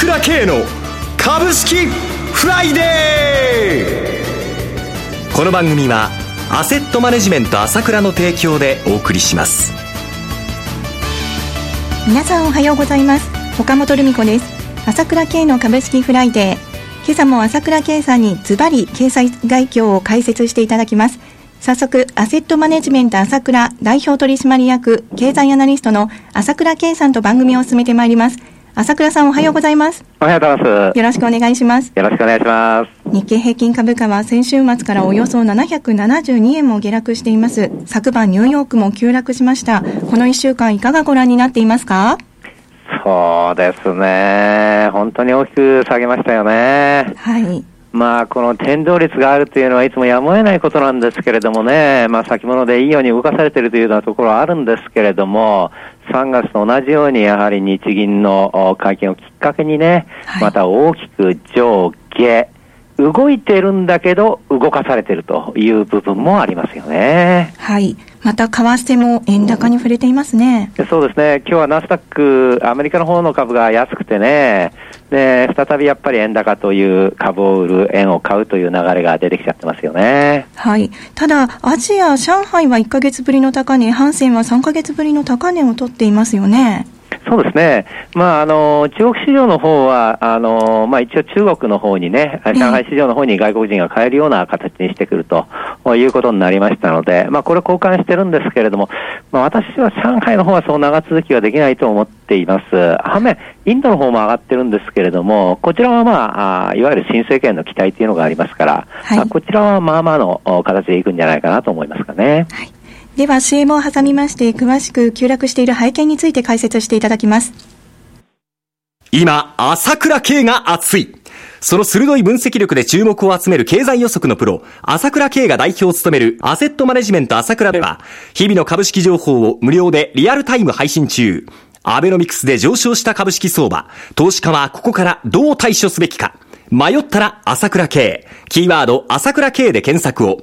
倉慶の株式フライデー。この番組はアセットマネジメント朝倉の提供でお送りします。皆さんおはようございます。岡本留美子です。朝倉慶の株式フライデー。今朝も朝倉慶さんにズバリ経済概況を解説していただきます。早速、アセットマネジメント朝倉代表取締役経済アナリストの朝倉慶さんと番組を進めてまいります。朝倉さんおはようございます。おはようございます。よろしくお願いします。よろしくお願いします。日経平均株価は先週末からおよそ772円も下落しています。昨晩ニューヨークも急落しました。この1週間いかがご覧になっていますか？そうですね。本当に大きく下げましたよね。はい。まあ、この天動率があるというのはいつもやむを得ないことなんですけれどもね、まあ、先物でいいように動かされているというようなところはあるんですけれども、3月と同じようにやはり日銀の会見をきっかけにね、また大きく上下、動いてるんだけど、動かされてるという部分もありますよね。はい。また、為替も円高に触れていますね。そうですね。今日はナスダック、アメリカの方の株が安くてね、で、再びやっぱり円高という株を売る、円を買うという流れが出てきちゃってますよね。はい。ただ、アジア、上海は1ヶ月ぶりの高値、ハンセンは3ヶ月ぶりの高値を取っていますよね。そうですね。まあ、あの、中国市場の方は、あの、まあ、一応中国の方にね、上海市場の方に外国人が買えるような形にしてくるということになりましたので、まあ、これ交換してるんですけれども、まあ、私は上海の方はそう長続きはできないと思っています。反面、インドの方も上がってるんですけれども、こちらはまあ、いわゆる新政権の期待というのがありますから、はい、まあ、こちらはまあまあの形でいくんじゃないかなと思いますかね。はいでは CM を挟みまして詳しく急落している背景について解説していただきます今朝倉慶が熱いその鋭い分析力で注目を集める経済予測のプロ、朝倉慶が代表を務めるアセットマネジメント朝倉では、日々の株式情報を無料でリアルタイム配信中。アベノミクスで上昇した株式相場、投資家はここからどう対処すべきか。迷ったら朝倉慶。キーワード朝倉慶で検索を。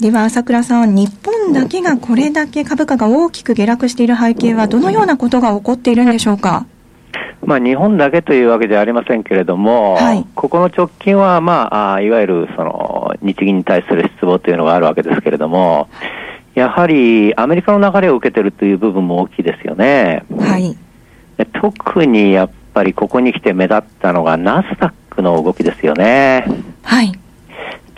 では朝倉さん、日本だけがこれだけ株価が大きく下落している背景は、どのようなことが起こっているんでしょうか？まあ、日本だけというわけではありませんけれども、はい、ここの直近は、まあ、いわゆるその日銀に対する失望というのがあるわけですけれども、やはりアメリカの流れを受けているという部分も大きいですよね。はい、特にやっぱりここに来て目立ったのが、ナスダックの動きですよね。はい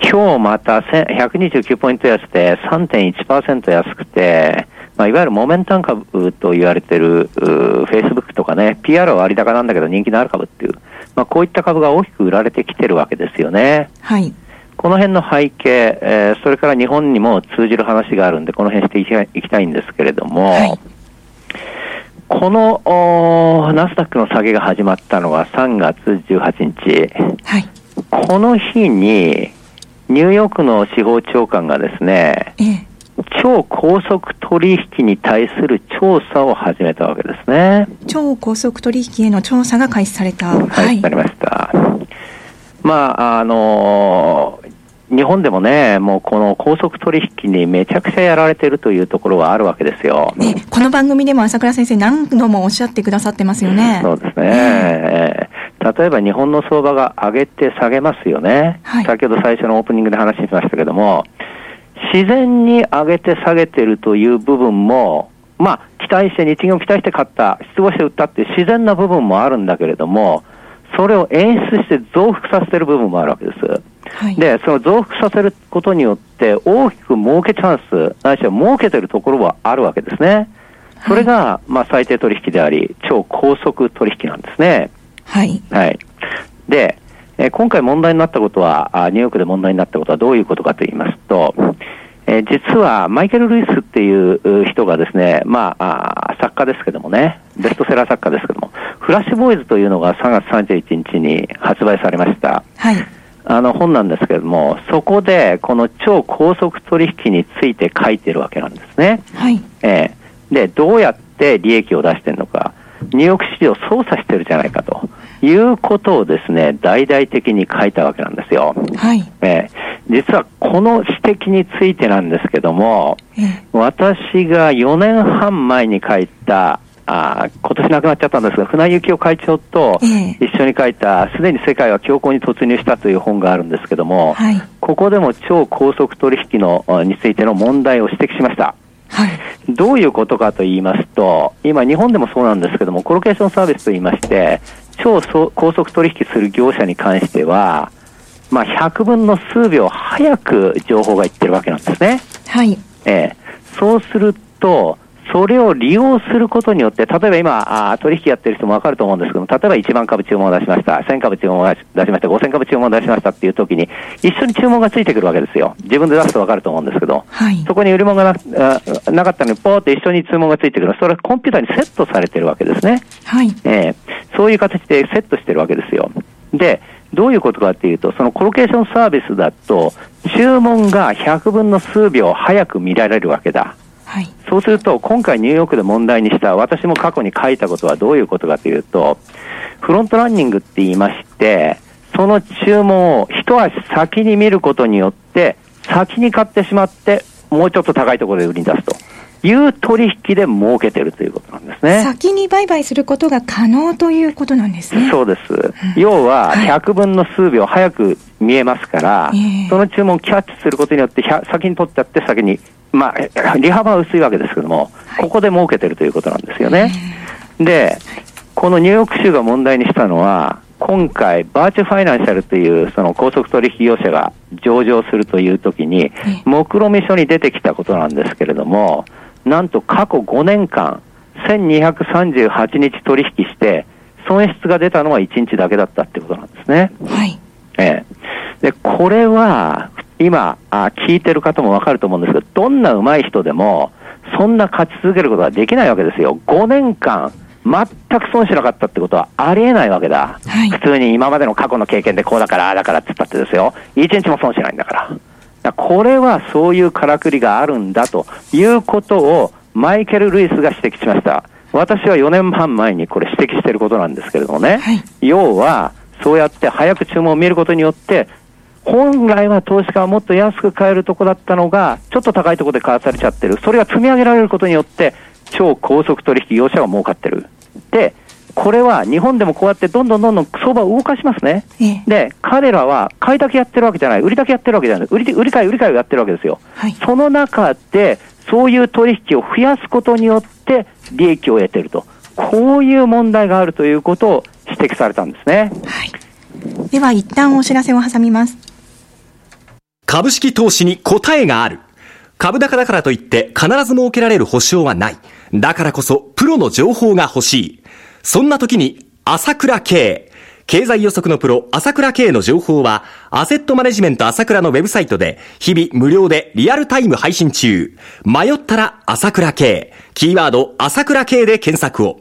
今日また129ポイント安で3.1%安くて、まあ、いわゆるモメンタム株と言われているフェイスブックとかね、PR は割高なんだけど人気のある株っていう、まあ、こういった株が大きく売られてきてるわけですよね。はい。この辺の背景、えー、それから日本にも通じる話があるんで、この辺していきたいんですけれども、はい、このナスダックの下げが始まったのは3月18日。はい。この日に、ニューヨークの司法長官がですね、ええ、超高速取引に対する調査を始めたわけですね。超高速取引への調査が開始された。はい、なりました。まあ、あの日本でもね、もうこの高速取引にめちゃくちゃやられてるというところはあるわけですよ。この番組でも朝倉先生何度もおっしゃってくださってますよね。そうですね。えー、例えば日本の相場が上げて下げますよね。はい、先ほど最初のオープニングで話しましたけども、自然に上げて下げてるという部分も、まあ、期待して、日銀を期待して買った、失望して売ったって自然な部分もあるんだけれども、それを演出して増幅させてる部分もあるわけです。はい、で、その増幅させることによって、大きく儲けチャンス、ないしは儲けてるところはあるわけですね。それが、まあ、最低取引であり、超高速取引なんですね。はい。はい。で、え今回問題になったことは、ニューヨークで問題になったことはどういうことかと言いますと、えー、実はマイケル・ルイスっていう人がですね、まあ、あ作家ですけどもね、ベストセラー作家ですけども、フラッシュボーイズというのが3月31日に発売されました。はい。あの本なんですけれども、そこでこの超高速取引について書いてるわけなんですね。はい。えー、で、どうやって利益を出してるのか、ニューヨーク市場を操作してるじゃないかということをですね、大々的に書いたわけなんですよ。はい。えー、実はこの指摘についてなんですけども、えー、私が4年半前に書いたあ今年亡くなっちゃったんですが、船井幸夫会長と一緒に書いた、す、で、に世界は強行に突入したという本があるんですけども、はい、ここでも超高速取引のについての問題を指摘しました。はい、どういうことかと言いますと、今、日本でもそうなんですけども、コロケーションサービスと言いまして、超高速取引する業者に関しては、まあ、100分の数秒早く情報がいってるわけなんですね。はい。ええそうすると、それを利用することによって、例えば今、あ取引やってる人もわかると思うんですけども、例えば1万株注文を出しました、1000株注文を出しました、5000株注文を出しましたっていう時に、一緒に注文がついてくるわけですよ。自分で出すとわかると思うんですけど、はい、そこに売り物がななかったのに、ポーって一緒に注文がついてくる。それはコンピューターにセットされてるわけですね。はい。えー、そういう形でセットしてるわけですよ。で、どういうことかっていうと、そのコロケーションサービスだと、注文が100分の数秒早く見られるわけだ。はい、そうすると、今回ニューヨークで問題にした、私も過去に書いたことはどういうことかというと、フロントランニングって言いまして、その注文を一足先に見ることによって、先に買ってしまって、もうちょっと高いところで売りに出すと。いう取引で儲けてるということなんですね。先に売買することが可能ということなんですね。そうです。うん、要は、100分の数秒早く見えますから、はい、その注文をキャッチすることによって、先に取っちゃって先にまあ、利幅は薄いわけですけども、ここで儲けてるということなんですよね。で、このニューヨーク州が問題にしたのは、今回、バーチュファイナンシャルというその高速取引業者が上場するというときに、目論見書に出てきたことなんですけれども、なんと過去5年間、1238日取引して、損失が出たのは1日だけだったってことなんですね。はい。ええ。で、これは、今あ、聞いてる方もわかると思うんですけど、どんな上手い人でも、そんな勝ち続けることはできないわけですよ。5年間、全く損しなかったってことはありえないわけだ。はい、普通に今までの過去の経験でこうだから、ああだからって言ったってですよ。一日も損しないんだから。これはそういうからくりがあるんだということをマイケル・ルイスが指摘しました。私は4年半前にこれ指摘していることなんですけれどもね。はい、要は、そうやって早く注文を見ることによって、本来は投資家はもっと安く買えるとこだったのが、ちょっと高いところで買わされちゃってる。それが積み上げられることによって、超高速取引業者が儲かってる。で、これは日本でもこうやってどんどんどんどん相場を動かしますね。で、彼らは買いだけやってるわけじゃない、売りだけやってるわけじゃない、売り売り買い、売り買いをやってるわけですよ。はい、その中で、そういう取引を増やすことによって利益を得てると。こういう問題があるということを指摘されたんですね。はい。では一旦お知らせを挟みます。株式投資に答えがある。株高だからといって必ず設けられる保証はない。だからこそプロの情報が欲しい。そんな時に朝倉慶。経済予測のプロ、朝倉慶の情報は、アセットマネジメント朝倉のウェブサイトで、日々無料でリアルタイム配信中。迷ったら朝倉慶。キーワード、朝倉慶で検索を。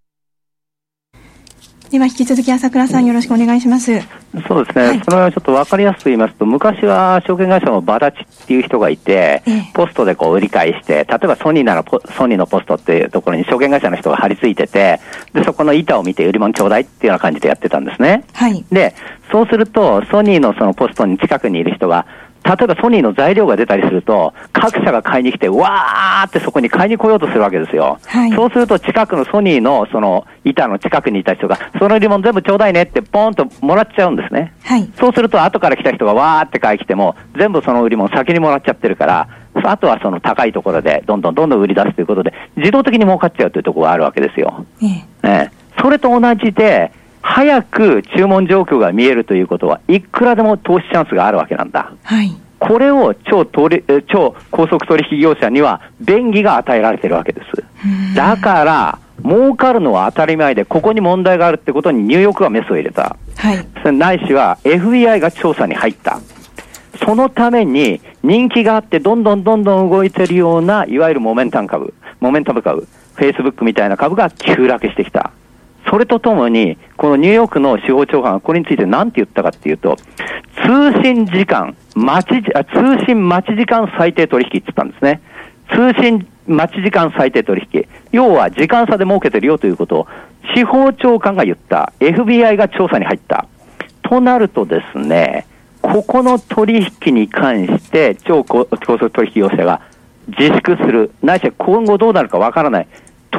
では引き続き朝倉さんよろしくお願いします。そうですね、はい、それはちょっと分かりやすく言いますと、昔は証券会社のバダチっていう人がいて、ええ、ポストでこう売り買いして、例えばソニーならソニーのポストっていうところに証券会社の人が張り付いてて、で、そこの板を見て売り物ちょうだいっていうような感じでやってたんですね。はい。で、そうすると、ソニーのそのポストに近くにいる人が、例えばソニーの材料が出たりすると、各社が買いに来て、わーってそこに買いに来ようとするわけですよ。はい、そうすると、近くのソニーのその板の近くにいた人が、そのリボン全部ちょうだいねってポーンともらっちゃうんですね。はい、そうすると、後から来た人がわーって買い来ても、全部その売り物先にもらっちゃってるから、あとはその高いところでどんどんどんどん売り出すということで、自動的に儲かっちゃうというところがあるわけですよ。えええそれと同じで、早く注文状況が見えるということは、いくらでも投資チャンスがあるわけなんだ。はいこれを超取超高速取引業者には便宜が与えられているわけです。だから、儲かるのは当たり前で、ここに問題があるってことにニューヨークがメスを入れた。はい。ないしは FBI が調査に入った。そのために人気があってどんどんどんどん動いてるような、いわゆるモメンタム株、モメンタム株、フェイスブックみたいな株が急落してきた。それとともに、このニューヨークの司法長官はこれについて何て言ったかっていうと、通信時間、待ち、通信待ち時間最低取引って言ったんですね。通信待ち時間最低取引。要は時間差で儲けてるよということを、司法長官が言った。FBI が調査に入った。となるとですね、ここの取引に関して、超高速取引業者が自粛する、ないしは今後どうなるかわからない。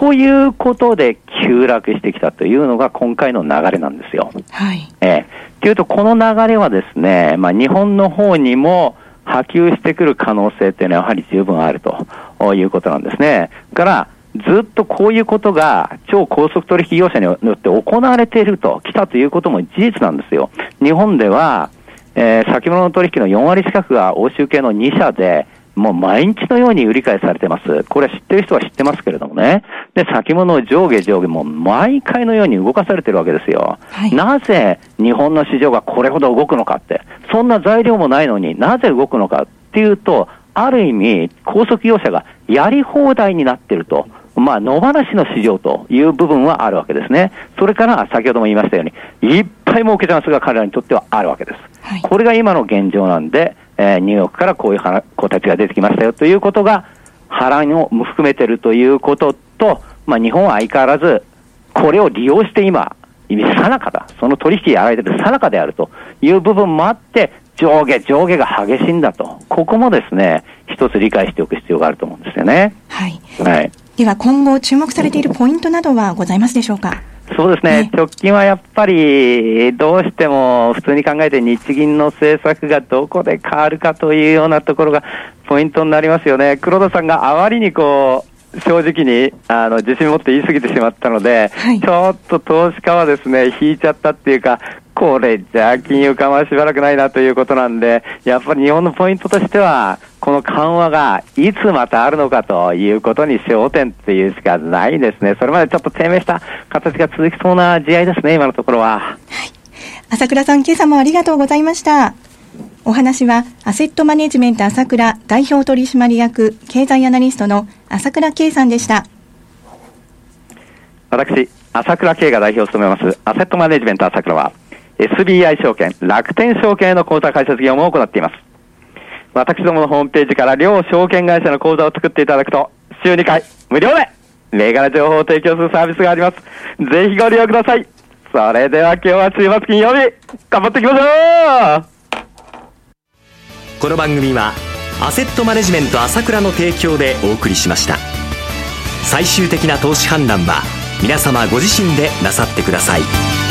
ということで急落してきたというのが今回の流れなんですよ。はい。ええというと、この流れはですね、まあ日本の方にも、波及してくる可能性っていうのはやはり十分あるということなんですね。から、ずっとこういうことが超高速取引業者によって行われていると、来たということも事実なんですよ。日本では、えー、先物の取引の4割近くが欧州系の2社で、もう毎日のように売り買いされてます。これ知ってる人は知ってますけれどもね。で、先物を上下上下も毎回のように動かされてるわけですよ。はい、なぜ日本の市場がこれほど動くのかって。そんな材料もないのになぜ動くのかっていうと、ある意味、高速業者がやり放題になってると。まあ、野放しの市場という部分はあるわけですね。それから、先ほども言いましたように、いっぱい儲けチャンスが彼らにとってはあるわけです。はい、これが今の現状なんで、えー、ニューヨークからこういう子たちが出てきましたよということが、波乱を含めてるということと、まあ、日本は相変わらず、これを利用して今、さなかだ。その取引やられてるさなかであるという部分もあって、上下、上下が激しいんだと。ここもですね、一つ理解しておく必要があると思うんですよね。はい。はい。では今後注目されているポイントなどはございますでしょうか？そうですね、直近はやっぱり、どうしても普通に考えて日銀の政策がどこで変わるかというようなところがポイントになりますよね。黒田さんがあまりにこう、正直にあの自信持って言い過ぎてしまったので、はい、ちょっと投資家はですね、引いちゃったっていうか、これじゃあ金融緩和しばらくないなということなんで、やっぱり日本のポイントとしては、この緩和がいつまたあるのかということに焦点っていうしかないですね。それまでちょっと低迷した形が続きそうな試合ですね、今のところは。はい。朝倉さん、今朝もありがとうございました。お話は、アセットマネジメント朝倉代表取締役経済アナリストの朝倉圭さんでした。私、朝倉圭が代表を務めます、アセットマネジメント朝倉は、SBI 証券、楽天証券の口座開設業務を行っています。私どものホームページから両証券会社の口座を作っていただくと、週2回無料で銘柄情報を提供するサービスがあります。ぜひご利用ください。それでは今日は週末金曜日、頑張っていきましょうこの番組は、アセットマネジメント朝倉の提供でお送りしました。最終的な投資判断は、皆様ご自身でなさってください。